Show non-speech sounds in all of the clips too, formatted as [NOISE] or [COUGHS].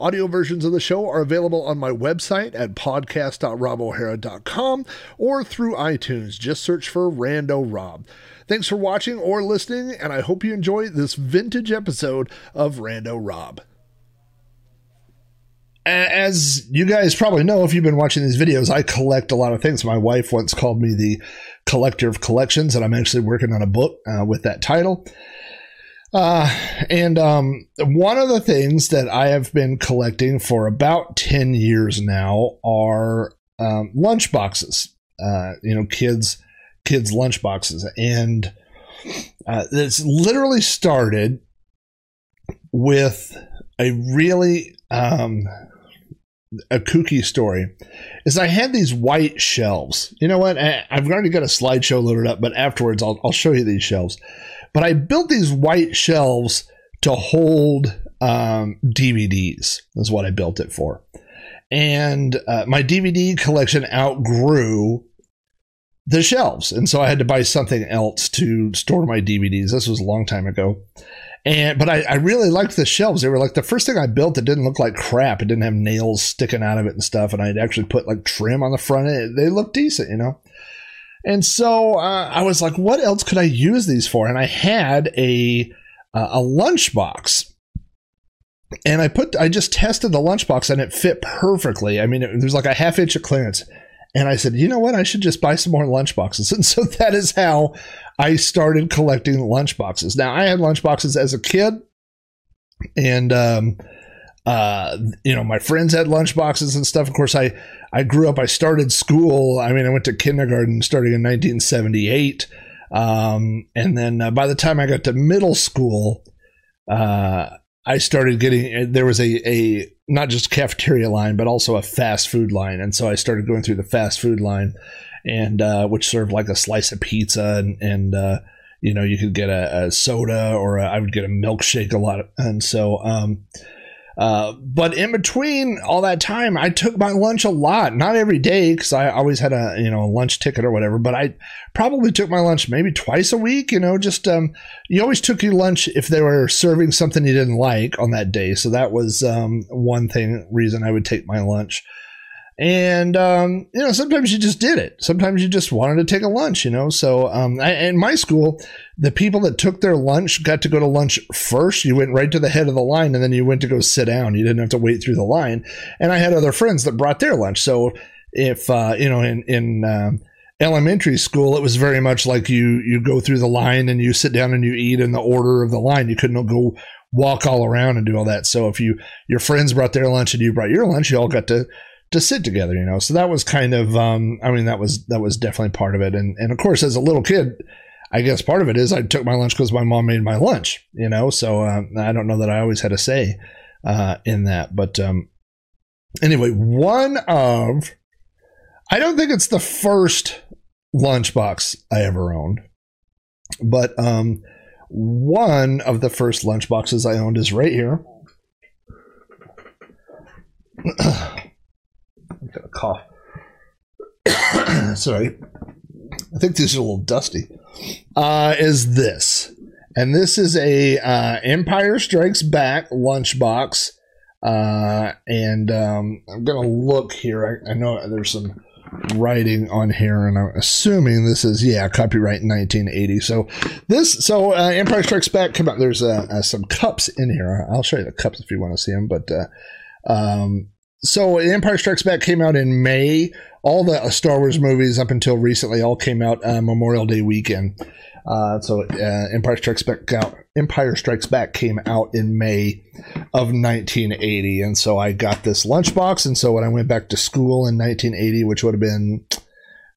Audio versions of the show are available on my website at podcast.robohara.com or through iTunes. Just search for Rando Rob. Thanks for watching or listening, and I hope you enjoy this vintage episode of Rando Rob. As you guys probably know, if you've been watching these videos, I collect a lot of things. My wife once called me the collector of collections, and I'm actually working on a book uh, with that title. Uh, and um, one of the things that I have been collecting for about 10 years now are um, lunch boxes. Uh, you know, kids, kids' lunch boxes. And uh, it's literally started with a really um, a kooky story is I had these white shelves. You know what? I've already got a slideshow loaded up, but afterwards I'll, I'll show you these shelves. But I built these white shelves to hold um, DVDs. Is what I built it for. And uh, my DVD collection outgrew the shelves, and so I had to buy something else to store my DVDs. This was a long time ago. And but I, I really liked the shelves. They were like the first thing I built that didn't look like crap. It didn't have nails sticking out of it and stuff. And I'd actually put like trim on the front. It, they looked decent, you know. And so uh, I was like, what else could I use these for? And I had a uh, a lunchbox. And I put I just tested the lunchbox and it fit perfectly. I mean, there's like a half inch of clearance. And I said, you know what? I should just buy some more lunchboxes. [LAUGHS] And so that is how I started collecting lunchboxes. Now I had lunchboxes as a kid, and um, uh, you know, my friends had lunchboxes and stuff. Of course, I I grew up. I started school. I mean, I went to kindergarten starting in 1978, um, and then uh, by the time I got to middle school, uh, I started getting. There was a a not just cafeteria line, but also a fast food line, and so I started going through the fast food line, and uh, which served like a slice of pizza and and uh, you know you could get a, a soda or a, I would get a milkshake a lot, of, and so. Um, uh, but in between all that time, I took my lunch a lot. Not every day because I always had a you know lunch ticket or whatever. But I probably took my lunch maybe twice a week. You know, just um, you always took your lunch if they were serving something you didn't like on that day. So that was um, one thing reason I would take my lunch. And um, you know, sometimes you just did it. Sometimes you just wanted to take a lunch. You know, so um, I, in my school, the people that took their lunch got to go to lunch first. You went right to the head of the line, and then you went to go sit down. You didn't have to wait through the line. And I had other friends that brought their lunch. So if uh, you know, in in um, elementary school, it was very much like you you go through the line and you sit down and you eat in the order of the line. You couldn't go walk all around and do all that. So if you your friends brought their lunch and you brought your lunch, you all got to to sit together, you know. So that was kind of, um, I mean, that was that was definitely part of it. And and of course, as a little kid, I guess part of it is I took my lunch because my mom made my lunch, you know. So uh, I don't know that I always had a say uh, in that, but um, anyway, one of, I don't think it's the first lunchbox I ever owned, but um, one of the first lunchboxes I owned is right here. [CLEARS THROAT] [CLEARS THROAT] Cough. [COUGHS] Sorry. I think these are a little dusty. Uh, is this. And this is a uh, Empire Strikes Back lunchbox. Uh, and um, I'm going to look here. I, I, know there's some writing on here, and I'm assuming this is, yeah, copyright 1980. So this, so uh, Empire Strikes Back come out. There's uh, uh, some cups in here. I'll show you the cups if you want to see them. But uh, um, so Empire Strikes Back came out in May. All the uh, Star Wars movies up until recently all came out uh, Memorial Day weekend. Uh, so uh, Empire Strikes Back out, Empire Strikes Back came out in May of 1980, and so I got this lunchbox. And so when I went back to school in 1980, which would have been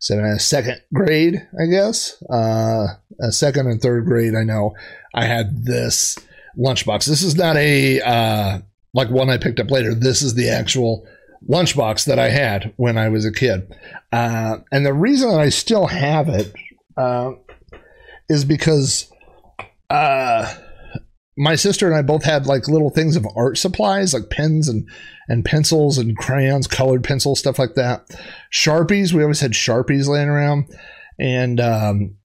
a second grade, I guess, uh, a second and third grade, I know I had this lunchbox. This is not a uh, like one I picked up later. This is the actual lunchbox that I had when I was a kid. Uh, and the reason that I still have it uh, is because uh, my sister and I both had like little things of art supplies, like pens and and pencils and crayons, colored pencils, stuff like that. Sharpies, we always had sharpies laying around, and um,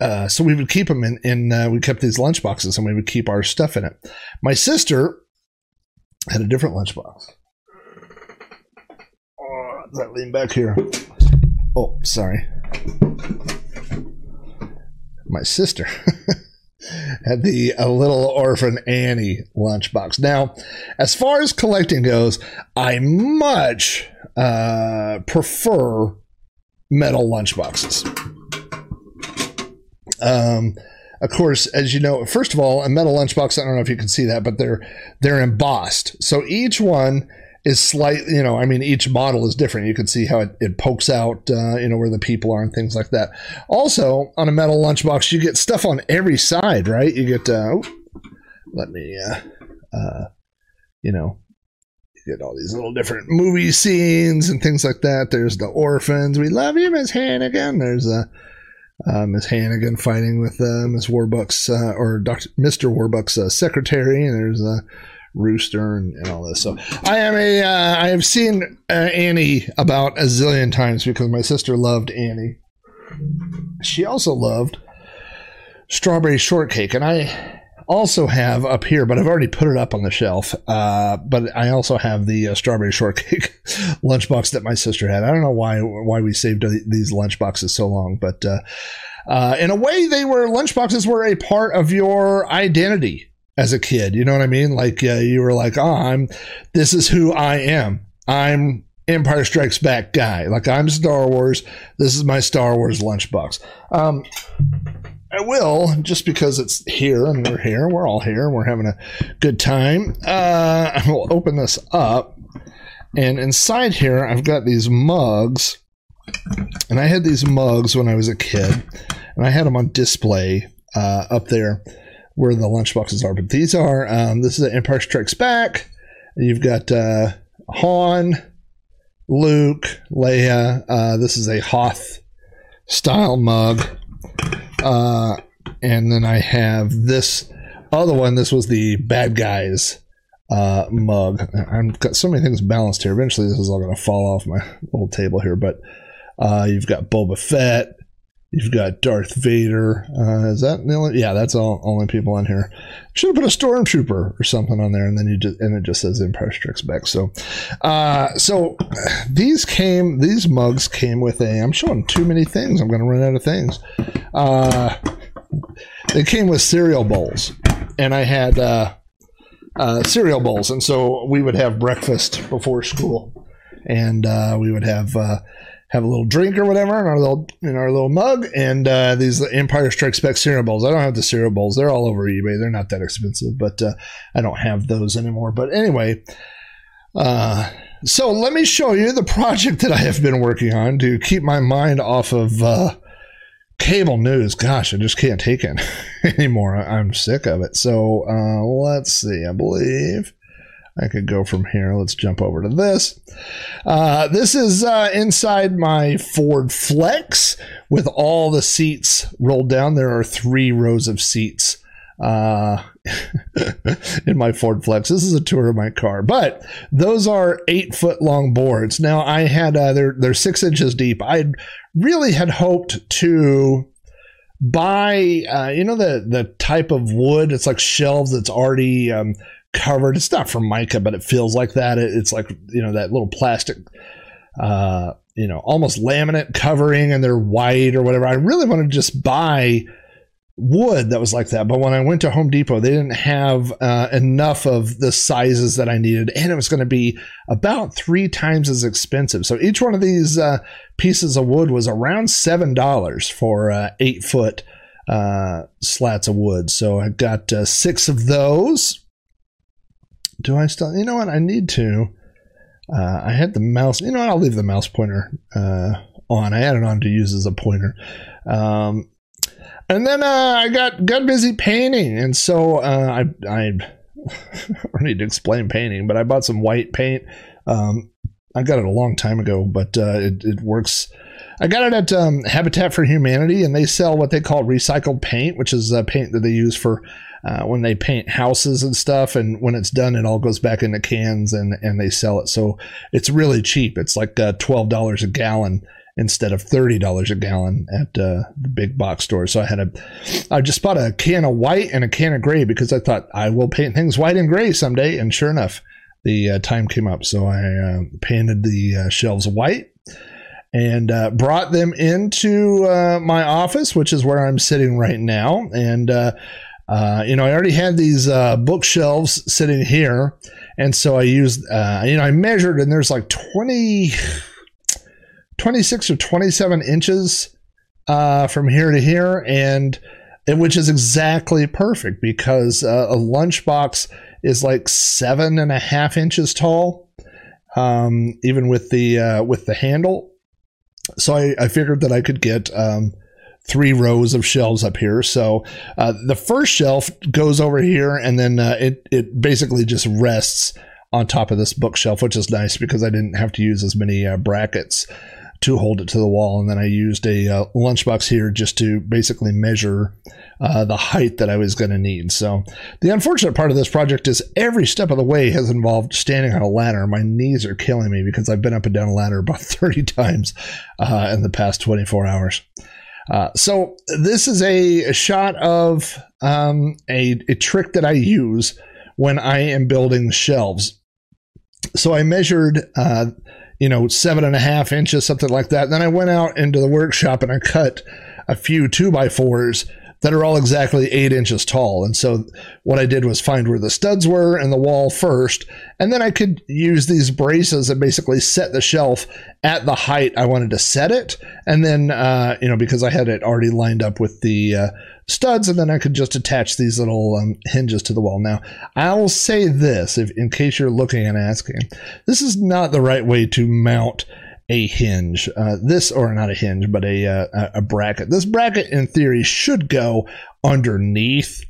uh, so we would keep them in. in uh, we kept these lunch boxes, and we would keep our stuff in it. My sister had a different lunchbox. Oh, that lean back here. Oh, sorry. My sister. [LAUGHS] had the a little orphan Annie lunchbox. Now, as far as collecting goes, I much uh, prefer metal lunchboxes. Um, of course, as you know, first of all, a metal lunchbox. I don't know if you can see that, but they're they're embossed. So each one is slightly, you know, I mean, each model is different. You can see how it, it pokes out, uh, you know, where the people are and things like that. Also, on a metal lunchbox, you get stuff on every side, right? You get, uh, oh, let me, uh, uh, you know, you get all these little different movie scenes and things like that. There's the orphans. We love you, Miss Hannigan. There's a, uh, Miss Hannigan fighting with uh, Miss Warbucks uh, or Dr. Mr. Warbucks' uh, secretary, and there's a rooster and, and, all this. So I am a uh, I have seen uh, Annie about a zillion times because my sister loved Annie. She also loved strawberry shortcake, and I also have up here, but I've already put it up on the shelf. Uh, but I also have the uh, strawberry shortcake [LAUGHS] lunchbox that my sister had. I don't know why why we saved these lunchboxes so long, but uh, uh, in a way, they were lunchboxes were a part of your identity as a kid. You know what I mean? Like uh, you were like, oh, I'm this is who I am. I'm Empire Strikes Back guy. Like I'm Star Wars. This is my Star Wars lunchbox. Um, I will just because it's here and we're here. We're all here we're having a good time. Uh, I will open this up, and inside here I've got these mugs. And I had these mugs when I was a kid, and I had them on display uh, up there where the lunchboxes are. But these are um, this is an Empire Strikes Back. You've got uh, Han, Luke, Leia. Uh, this is a Hoth style mug. Uh, and then I have this other one. This was the bad guys uh, mug. I've got so many things balanced here. Eventually, this is all going to fall off my little table here. But uh, you've got Boba Fett. You've got Darth Vader. Uh, is that the only? Yeah, that's all only people on here. Should have put a stormtrooper or something on there, and then you just and it just says Empire Strikes Back. So, uh, so these came. These mugs came with a. I'm showing too many things. I'm going to run out of things. Uh, they came with cereal bowls, and I had uh, uh, cereal bowls, and so we would have breakfast before school, and uh, we would have uh, have a little drink or whatever in our little in our little mug, and uh, these Empire Strikes Back cereal bowls. I don't have the cereal bowls; they're all over eBay. They're not that expensive, but uh, I don't have those anymore. But anyway, uh, so let me show you the project that I have been working on to keep my mind off of uh, cable news. Gosh, I just can't take it [LAUGHS] anymore. I'm sick of it. So uh, let's see. I believe I could go from here. Let's jump over to this. Uh, this is uh, inside my Ford Flex with all the seats rolled down. There are three rows of seats uh, [LAUGHS] in my Ford Flex. This is a tour of my car, but those are eight foot long boards. Now I had uh, they're they're six inches deep. I really had hoped to buy uh, you know the the type of wood. It's like shelves that's already um, covered. It's not Formica, but it feels like that. It, it's like you know that little plastic, uh, you know, almost laminate covering, and they're white or whatever. I really wanted to just buy wood that was like that, but when I went to Home Depot, they didn't have uh, enough of the sizes that I needed, and it was going to be about three times as expensive. So each one of these uh, pieces of wood was around seven dollars for uh, eight foot uh, slats of wood. So I got uh, six of those do I still? You know what? I need to. Uh, I had the mouse. You know what? I'll leave the mouse pointer uh, on. I had it on to use as a pointer. Um, and then uh, I got got busy painting, and so uh, I I, [LAUGHS] I need to explain painting, but I bought some white paint. Um, I got it a long time ago, but uh, it, it works. I got it at um, Habitat for Humanity, and they sell what they call recycled paint, which is uh, paint that they use for uh, when they paint houses and stuff. And when it's done, it all goes back into cans and, and they sell it. So it's really cheap. It's like uh, $12 a gallon instead of $30 a gallon at uh, the big box store. So I had a, I just bought a can of white and a can of gray because I thought I will paint things white and gray someday. And sure enough, the uh, time came up. So I uh, painted the uh, shelves white and uh, brought them into uh, my office, which is where I'm sitting right now. And, uh, uh you know, I already had these uh, bookshelves sitting here. And so I used, uh, you know, I measured and there's like 20, 26 or 27 inches from here to here. And, which is exactly perfect because a lunchbox is like seven and a half inches tall. Um, even with the with the handle so I, I figured that I could get um, three rows of shelves up here. So uh, the first shelf goes over here, and then uh, it it basically just rests on top of this bookshelf, which is nice because I didn't have to use as many uh, brackets to hold it to the wall. And then I used a uh, lunchbox here just to basically measure uh, the height that I was going to need. So the unfortunate part of this project is every step of the way has involved standing on a ladder. My knees are killing me because I've been up and down a ladder about [LAUGHS] 30 times uh, in the past 24 hours. Uh, so this is a, shot of um, a, a trick that I use when I am building shelves. So I measured uh, you know, seven and a half inches, something like that. And then I went out into the workshop and I cut a few two by fours that are all exactly eight inches tall. And so what I did was find where the studs were and the wall first, and then I could use these braces and basically set the shelf at the height I wanted to set it. And then, uh, you know, because I had it already lined up with the uh, studs, and then I could just attach these little um, hinges to the wall. Now, I'll say this, if in case you're looking and asking, this is not the right way to mount a hinge. Uh, this, or not a hinge, but a, uh, a bracket. This bracket, in theory, should go underneath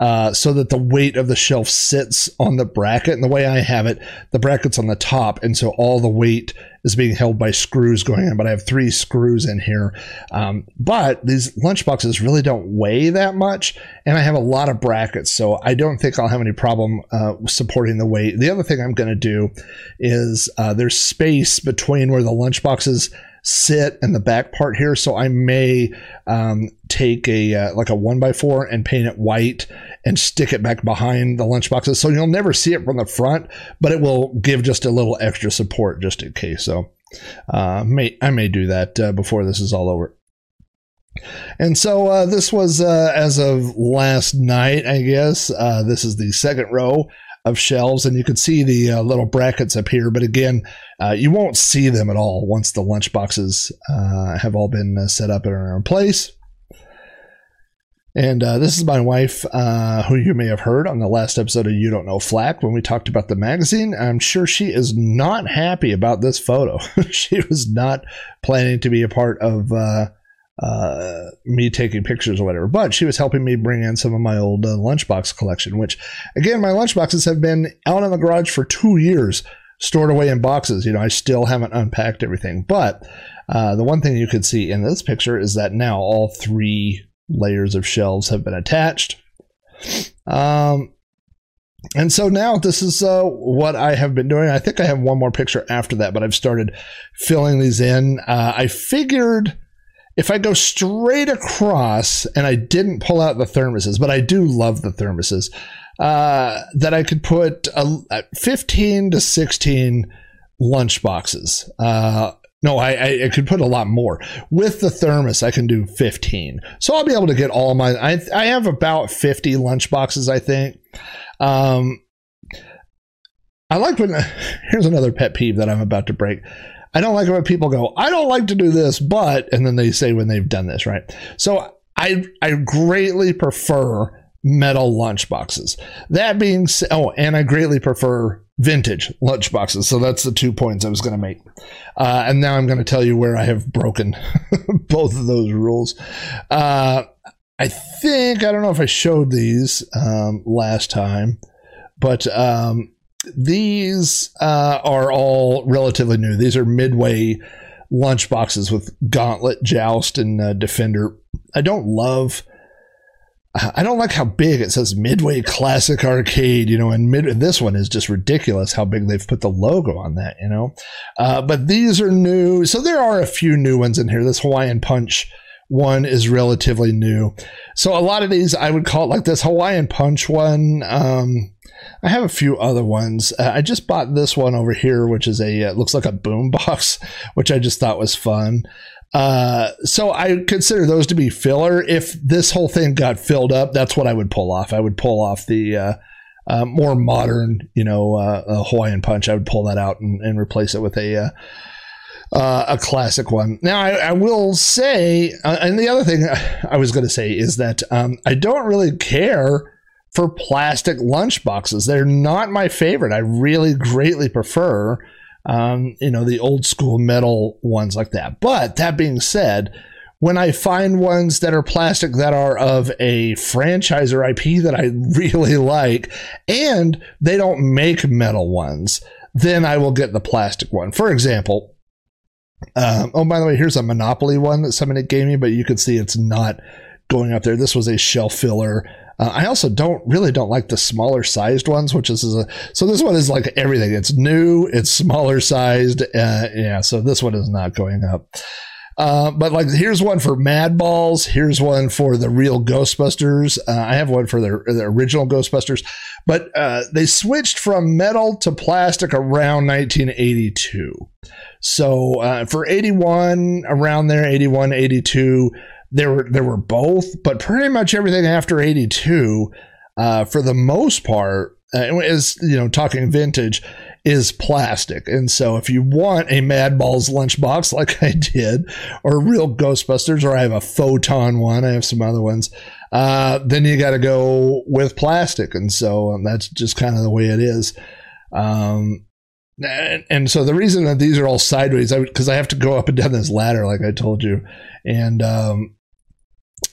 uh, so that the weight of the shelf sits on the bracket. And the way I have it, the bracket's on the top, and so all the weight is being held by screws going in. But I have three screws in here. Um, but these lunchboxes really don't weigh that much, and I have a lot of brackets, so I don't think I'll have any problem uh, supporting the weight. The other thing I'm going to do is uh, there's space between where the lunchboxes sit in the back part here. So I may um, take a uh, like a one by four and paint it white and stick it back behind the lunch boxes. So you'll never see it from the front, but it will give just a little extra support just in case. So uh, may I may do that uh, before this is all over. And so uh, this was uh, as of last night, I guess. Uh, this is the second row of shelves, and you can see the uh, little brackets up here. But again, uh, you won't see them at all once the lunch boxes uh, have all been uh, set up and are in place. And uh, this is my wife, uh, who you may have heard on the last episode of You Don't Know Flack when we talked about the magazine. I'm sure she is not happy about this photo. [LAUGHS] she was not planning to be a part of uh, me taking pictures or whatever. But she was helping me bring in some of my old uh, lunchbox collection, which, again, my lunchboxes have been out in the garage for two years, stored away in boxes. You know, I still haven't unpacked everything. But uh, the one thing you could see in this picture is that now all three layers of shelves have been attached. Um, and so now this is uh, what I have been doing. I think I have one more picture after that, but I've started filling these in. Uh, I figured if I go straight across and I didn't pull out the thermoses, but I do love the thermoses, uh, that I could put a, 15 to 16 lunch boxes. Uh, no, I, I could put a lot more. With the thermos, I can do 15. So I'll be able to get all my. I, I have about 50 lunch boxes, I think. Um, I like when. [LAUGHS] Here's another pet peeve that I'm about to break. I don't like it when people go, I don't like to do this, but, and then they say when they've done this, right? So I, I greatly prefer metal lunchboxes. That being said, oh, and I greatly prefer vintage lunchboxes. So that's the two points I was going to make. Uh, and now I'm going to tell you where I have broken [LAUGHS] both of those rules. Uh, I think, I don't know if I showed these um, last time, but um, these uh, are all relatively new. These are midway lunch boxes with Gauntlet, Joust, and uh, Defender. I don't love. I don't like how big it says Midway Classic Arcade, you know, and mid, this one is just ridiculous how big they've put the logo on that, you know. Uh, but these are new, so there are a few new ones in here. This Hawaiian Punch one is relatively new. So a lot of these I would call it like this Hawaiian Punch one. Um, I have a few other ones. Uh, I just bought this one over here, which is a uh, looks like a boom [LAUGHS] box, which I just thought was fun. Uh, so I consider those to be filler. If this whole thing got filled up, that's what I would pull off. I would pull off the uh, uh, more modern, you know, Hawaiian Punch. I would pull that out and, and replace it with a a classic one. Now, I, I will say, and the other thing I was going to say is that um, I don't really care for plastic lunch boxes. They're not my favorite. I really greatly prefer, um, you know, the old school metal ones like that. But that being said, when I find ones that are plastic that are of a franchise or IP that I [LAUGHS] really like, and they don't make metal ones, then I will get the plastic one. For example, um, oh, by the way, here's a Monopoly one that somebody gave me, but you can see it's not going up there. This was a shelf filler. Uh, I also don't really don't like the smaller sized ones, which is, a so this one is like everything. It's new, it's smaller sized. Uh, yeah, so this one is not going up. Uh, but like, here's one for Madballs. Here's one for the real Ghostbusters. Uh, I have one for the, the original Ghostbusters, but uh, they switched from metal to plastic around 1982. So uh, for 81, around there, 81, 82, there were there were both, but pretty much everything after 82, uh, for the most part, uh, is you know talking vintage is plastic. And so if you want a Madballs lunchbox [LAUGHS] like I did, or real Ghostbusters, or I have a photon one, I have some other ones, uh, then you got to go with plastic. And so um, that's just kind of the way it is. Um, and, and, so the reason that these are all sideways, because I, I, have to go up and down this ladder, like I told you, and um,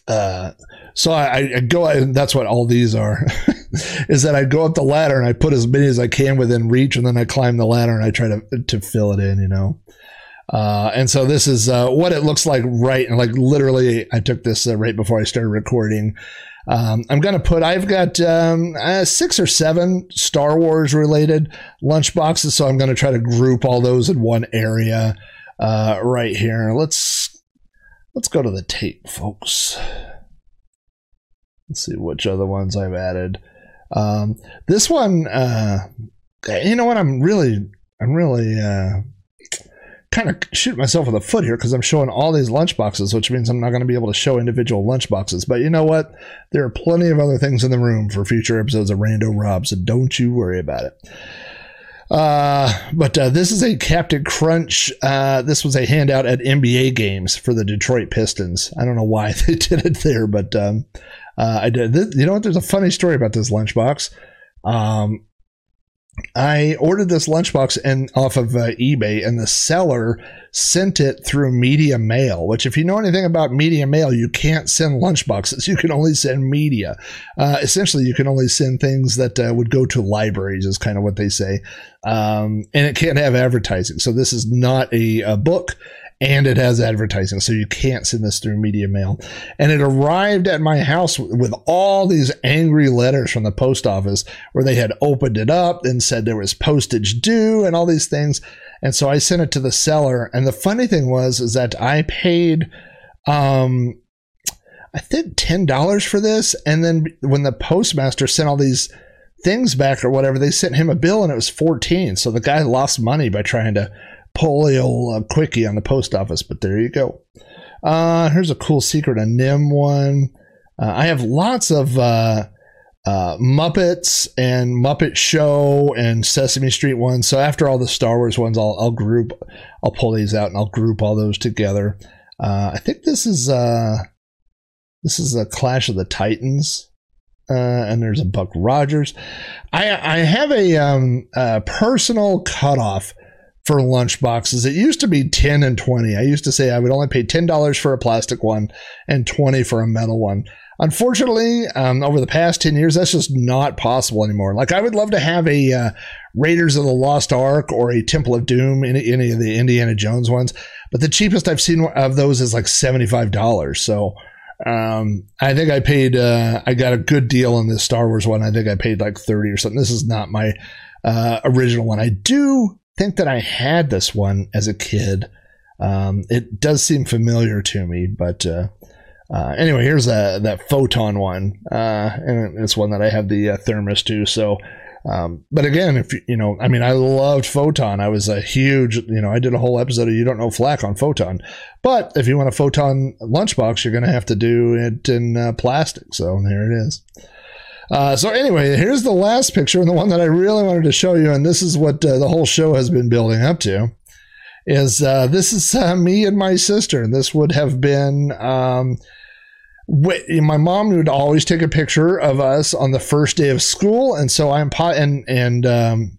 uh, so I, I go, and that's what all these are, [LAUGHS] is that I go up the ladder and I put as many as I can within reach, and then I climb the ladder and I try to to fill it in, you know. Uh, and so this is uh, what it looks like right, and like literally, I took this uh, right before I started recording. Um, I'm to put, I've got um, uh, six or seven Star Wars related lunchboxes. So I'm to try to group all those in one area uh, right here. Let's, let's go to the tape, folks. Let's see which other ones I've added. Um, this one, uh, you know what? I'm really, I'm really, uh, kind of shoot myself in the foot here because I'm showing all these lunch boxes, which means I'm not going to be able to show individual lunch boxes. But you know what? There are plenty of other things in the room for future episodes of Rando Rob, so don't you worry about it. Uh, but uh, this is a Captain Crunch. Uh, this was a handout at NBA games for the Detroit Pistons. I don't know why [LAUGHS] they did it there, but um, uh, I did. You know what? There's a funny story about this lunchbox. Um, I ordered this lunchbox and off of uh, eBay, and the seller sent it through media mail. Which, if you know anything about media mail, you can't send lunchboxes. [LAUGHS] You can only send media. Uh, essentially, you can only send things that uh, would go to libraries, is kind of what they say. Um, and it can't have advertising. So this is not a, a book and it has advertising. So you can't send this through media mail. And it arrived at my house with all these angry letters from the post office where they had opened it up and said there was postage due and all these things. And so I sent it to the seller. And the funny thing was, is that I paid, um, I think $10 for this. And then when the postmaster sent all these things back or whatever, they sent him a bill and it was 14. So the guy lost money by trying to polio quickie on the post office, but there you go. Uh, here's a cool Secret of NIMH one. Uh, I have lots of uh, uh, Muppets and Muppet Show and Sesame Street ones. So after all the Star Wars ones, I'll, I'll group, I'll pull these out and I'll group all those together. Uh, I think this is uh, this is a Clash of the Titans. Uh, and there's a Buck Rogers. I I have a um, personal cutoff for lunch boxes. It used to be 10 and 20. I used to say I would only pay $10 for a plastic one and 20 for a metal one. unfortunately, um, over the past 10 years, that's just not possible anymore. Like, I would love to have a uh, Raiders of the Lost Ark or a Temple of Doom, any, any of the Indiana Jones ones, but the cheapest I've seen of those is like $75. So, um, I think I paid, uh, I got a good deal on this Star Wars one. I think I paid like 30 or something. This is not my uh, original one. I do think that I had this one as a kid. Um, it does seem familiar to me, but uh, uh, anyway, here's that that photon one, uh, and it's one that I have the uh, thermos to. So, um, but again, if you, you know, I mean, I loved photon. I was a huge, you know, I did a whole episode of "You Don't Know Flack" on photon. But if you want a photon lunchbox, you're going to have to do it in uh, plastic. So there it is. Uh, so anyway, here's the last picture and the one that I really wanted to show you, and this is what uh, the whole show has been building up to. Is uh, this is uh, me and my sister? This would have been um, my mom would always take a picture of us on the first day of school, and so I'm po- and and um,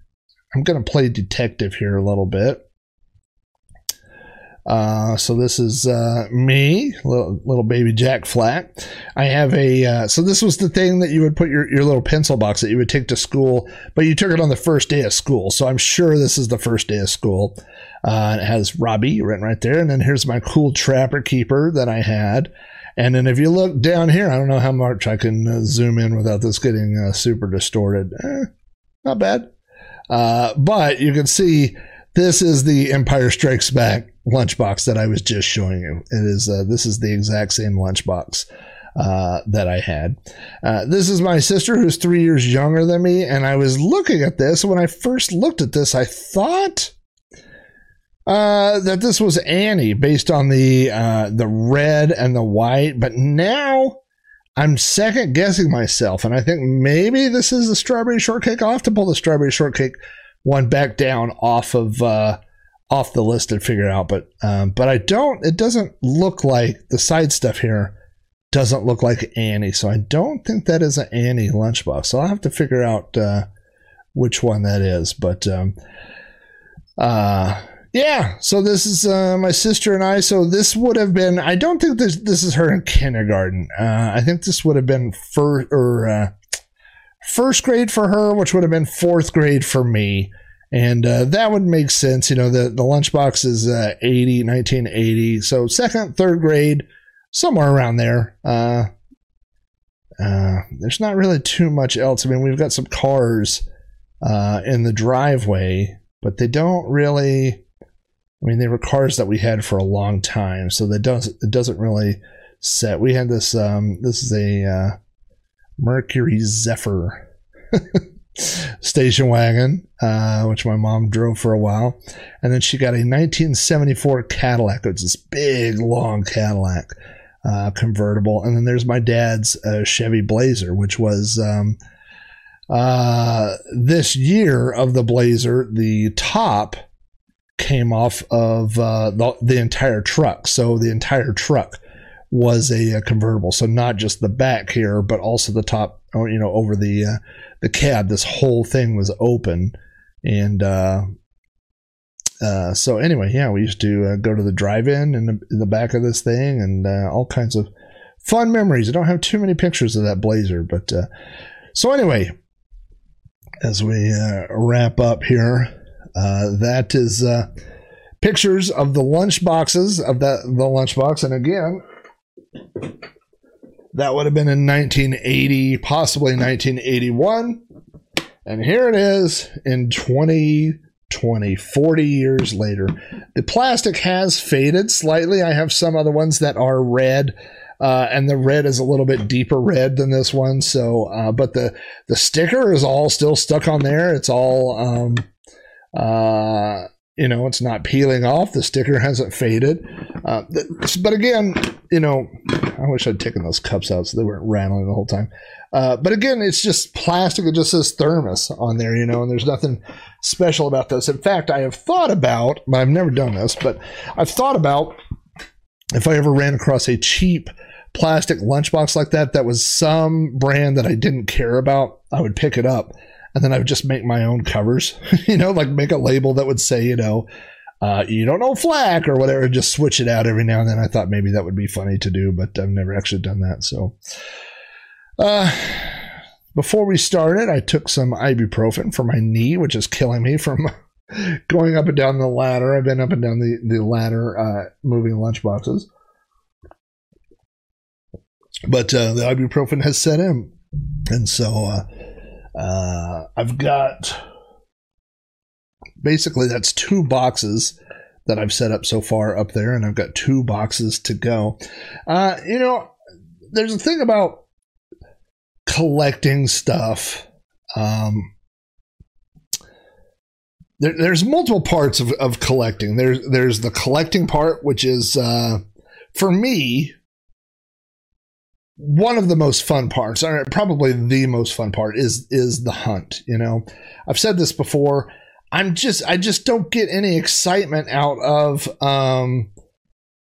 I'm going to play detective here a little bit. Uh, so this is uh, me, little, little baby Jack Flack. I have a uh, so this was the thing that you would put your, your little pencil box that you would take to school, but you took it on the first day of school. So I'm sure this is the first day of school. Uh, it has Robbie written right there, and then here's my cool trapper keeper that I had. And then if you look down here, I don't know how much I can uh, zoom in without this getting uh, super distorted. Eh, not bad. but you can see this is the Empire Strikes Back lunchbox that I was just showing you. It is uh, this is the exact same lunchbox uh, that I had. Uh, this is my sister who's three years younger than me, and I was looking at this. When I first looked at this, I thought uh, that this was Annie based on the uh, the red and the white, but now. I'm second guessing myself, and I think maybe this is the strawberry shortcake. I'll have to pull the strawberry shortcake one back down off of uh, off the list and figure it out. But um, but I don't. It doesn't look like the side stuff here doesn't look like Annie. So I don't think that is an Annie lunchbox. So I'll have to figure out uh, which one that is. But um, uh, yeah. So this is uh, my sister and I. So this would have been. I don't think this this is her in kindergarten. Uh, I think this would have been first or uh, first grade for her, which would have been fourth grade for me. And uh, that would make sense. You know, the, the lunchbox is uh, 80, 1980. So second, third grade, somewhere around there. Uh, uh, there's not really too much else. I mean, we've got some cars uh, in the driveway, but they don't really. I mean, they were cars that we had for a long time, so that doesn't it doesn't really set. We had this. Um, this is a uh, Mercury Zephyr [LAUGHS] station wagon, uh, which my mom drove for a while. And then she got a 1974 Cadillac. It's this big, long Cadillac uh, convertible. And then there's my dad's uh, Chevy Blazer, which was um, uh, this year of the Blazer, the top came off of uh, the, the entire truck. So the entire truck was a, a, convertible. So not just the back here, but also the top, oh, you know, over the uh, the cab. This whole thing was open, and uh, uh, so anyway, yeah, we used to uh, go to the drive-in in the, in the back of this thing, and uh, all kinds of fun memories. I don't have too many pictures of that Blazer, but uh, so anyway, as we wrap up here, uh that is pictures of the lunch boxes of that the lunchbox, and again that would have been in 1980, possibly 1981. And here it is in 2020, 40 years later. The plastic has faded slightly. I have some other ones that are red. Uh, and the red is a little bit deeper red than this one. So, uh, but the the sticker is all still stuck on there. It's all um, uh, you know it's not peeling off. The sticker hasn't faded. Uh, but again you know i wish i'd taken those cups out so they weren't rattling the whole time. Uh, but again it's just plastic it just says thermos on there you know and there's nothing special about this. In fact i have thought about but i've never done this but i've thought about if i ever ran across a cheap plastic lunchbox like that that was some brand that i didn't care about i would pick it up and then I would just make my own covers, [LAUGHS] you know, like make a label that would say, you know, uh, you don't know flack or whatever, and just switch it out every now and then. I thought maybe that would be funny to do, but I've never actually done that. So, uh, before we started, I took some ibuprofen for my knee, which is killing me from [LAUGHS] going up and down the ladder. I've been up and down the, the ladder, uh, moving lunch boxes. But uh, the ibuprofen has set in. And so uh, uh, I've got basically that's two boxes that I've set up so far up there, and I've got two boxes to go. Uh, you know, there's a thing about collecting stuff. Um, there, there's multiple parts of, of collecting. There's there's the collecting part, which is uh, for me one of the most fun parts, or probably the most fun part, is is the hunt. You know, I've said this before. I'm just I just don't get any excitement out of um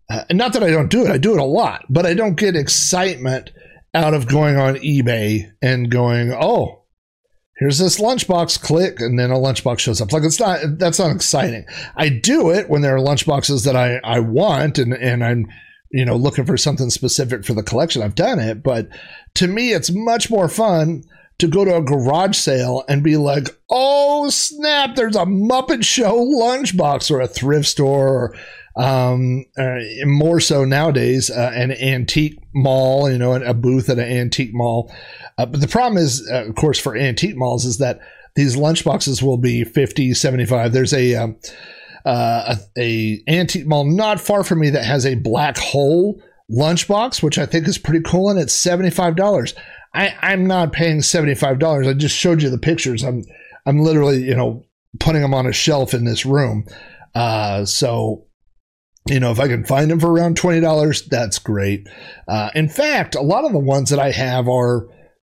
uh, not that I don't do it, I do it a lot, but I don't get excitement out of going on eBay and going, "Oh, here's this lunchbox click and then a lunchbox shows up like it's not that's not exciting i do it when there are lunchboxes that i i want and and i'm you know looking for something specific for the collection i've done it but to me it's much more fun to go to a garage sale and be like, oh snap, there's a Muppet Show lunchbox or a thrift store or um, uh, more so nowadays, uh, an antique mall, you know, a booth at an antique mall. Uh, but the problem is, uh, of course, for antique malls is that these lunchboxes will be 50, 75. There's a, um, uh, a, antique mall not far from me that has a black hole lunchbox, which I think is pretty cool, and it's $75. I, I'm not paying $75. I just showed you the pictures. I'm I'm literally, you know, putting them on a shelf in this room. Uh, so, you know, if I can find them for around $20, that's great. Uh, in fact, a lot of the ones that I have are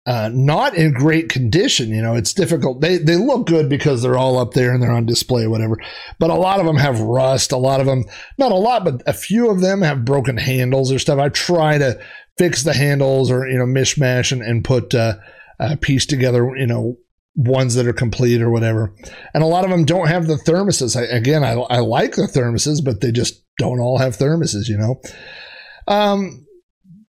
uh, not in great condition. You know, it's difficult. They, they look good because they're all up there and they're on display, whatever. But a lot of them have rust. A lot of them, not a lot, but a few of them have broken handles or stuff. I try to fix the handles or you know mishmash and, and put uh, uh, piece together you know ones that are complete or whatever and a lot of them don't have the thermoses I, again I, I like the thermoses but they just don't all have thermoses you know um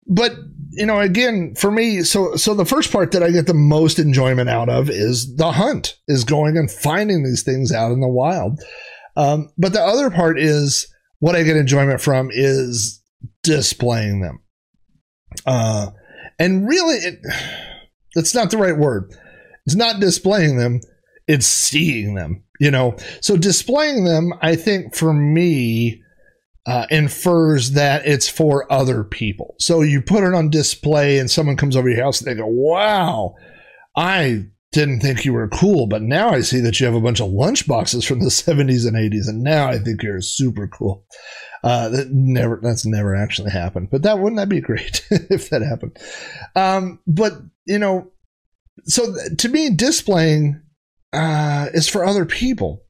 but you know again for me so so the first part that i get the most enjoyment out of is the hunt is going and finding these things out in the wild um, but the other part is what i get enjoyment from is displaying them uh, and really, it, [SIGHS] that's not the right word. It's not displaying them, it's seeing them, you know? So displaying them, I think for me, uh, infers that it's for other people. So you put it on display and someone comes over your house and they go, wow, I didn't think you were cool, but now I see that you have a bunch of lunch boxes from the [LAUGHS] 70s and 80s, and now I think you're super cool. Uh, that never that's never actually happened, but that wouldn't that be [LAUGHS] great if that happened. Um, but you know, so to me, displaying uh, is for other people,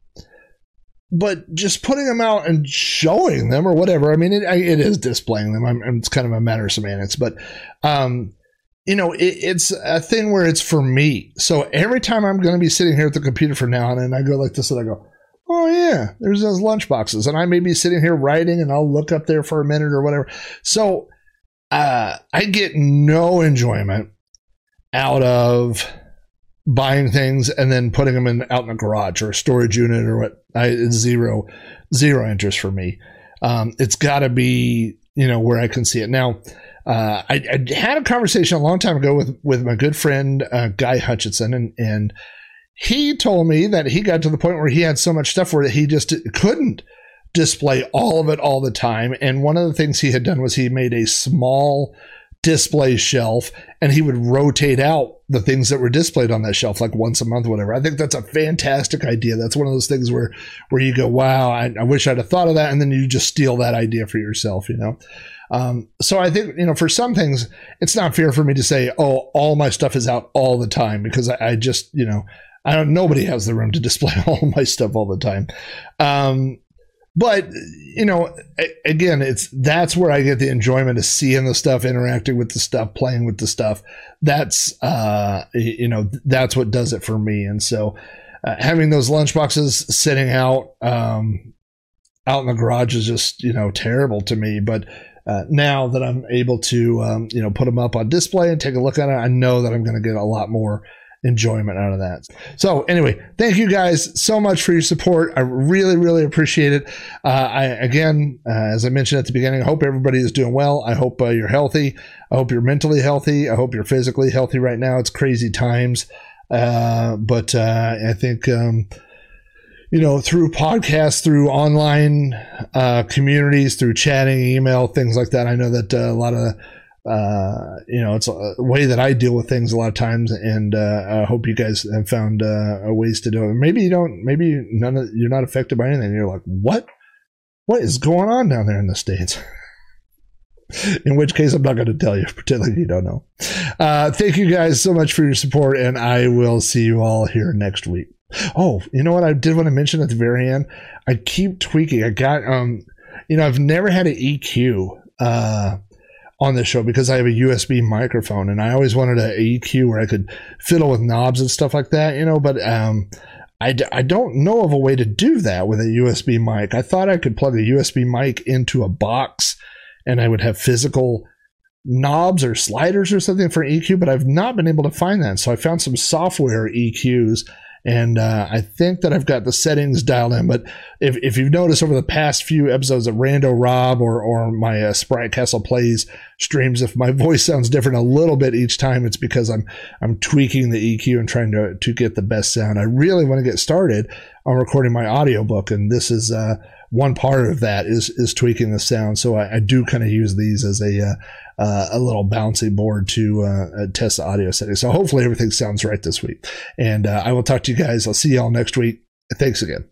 but just putting them out and showing them or whatever. I mean, it, it is displaying them. I'm, it's kind of a matter of semantics, but um, you know, it, it's a thing where it's for me. So every time I'm going to be sitting here at the computer for now and then, I go like this and I go, oh yeah, there's those lunch boxes, and I may be sitting here writing, and I'll look up there for a minute or whatever. So uh, I get no enjoyment out of buying things and then putting them in out in a garage or a storage unit or what. I zero zero interest for me. Um, it's got to be you know where I can see it now. Uh, I, I, had a conversation a long time ago with with my good friend uh, Guy Hutchinson, and and he told me that he got to the point where he had so much stuff where he just couldn't display all of it all the time. And one of the things he had done was he made a small display shelf and he would rotate out the things that were displayed on that shelf like once a month whatever i think that's a fantastic idea that's one of those things where where you go wow I, I wish i'd have thought of that and then you just steal that idea for yourself you know um, so I think you know for some things it's not fair for me to say oh all my stuff is out all the time because I, I just you know I don't. Nobody has the room to display [LAUGHS] all my stuff all the time. Um, but you know, again, it's that's where I get the enjoyment of seeing the stuff, interacting with the stuff, playing with the stuff. That's uh, you know, that's what does it for me. And so, uh, having those lunch boxes sitting out, um, out in the garage is just you know terrible to me. But uh, now that I'm able to um, you know put them up on display and take a look at it, I know that I'm going to get a lot more enjoyment out of that. So anyway, thank you guys so much for your support. I really, really appreciate it. Uh, I again, uh, as I mentioned at the beginning, I hope everybody is doing well. I hope uh, you're healthy. I hope you're mentally healthy. I hope you're physically healthy right now. It's crazy times, uh, but uh, I think. Um, you know, through podcasts, through online uh, communities, through chatting, email, things like that. I know that a lot of uh, you know, it's a way that I deal with things a lot of times, and uh, I hope you guys have found uh, ways to do it. Maybe you don't. Maybe none of you're not affected by anything. You're like, what? What is going on down there in the states? [LAUGHS] in which case, I'm not going to tell you. [LAUGHS] Pretend like you don't know. Uh, thank you guys so much for your support, and I will see you all here next week. Oh, you know what? I did want to mention at the very end. I keep tweaking. I got um, you know, I've never had an EQ. Uh, on this show because I have a USB microphone and I always wanted an EQ where I could fiddle with knobs and stuff like that, you know, but um, I d- I don't know of a way to do that with a USB mic. I thought I could plug a USB mic into a box and I would have physical knobs or sliders or something for EQ, but I've not been able to find that. So I found some software EQs and uh, I think that I've got the settings dialed in. But if, if you've noticed over the past few episodes of Rando Rob or or my uh, Sprite Castle plays streams, if my [LAUGHS] voice sounds different a little bit each time, it's because I'm I'm tweaking the EQ and trying to to get the best sound. I really want to get started on recording my audiobook, and this is. Uh, one part of that is is tweaking the sound. So I, I do kind of use these as a uh, uh, a little bouncy board to uh, test the audio setting. So hopefully everything sounds right this week. And uh, I will talk to you guys. I'll see y'all next week. Thanks again.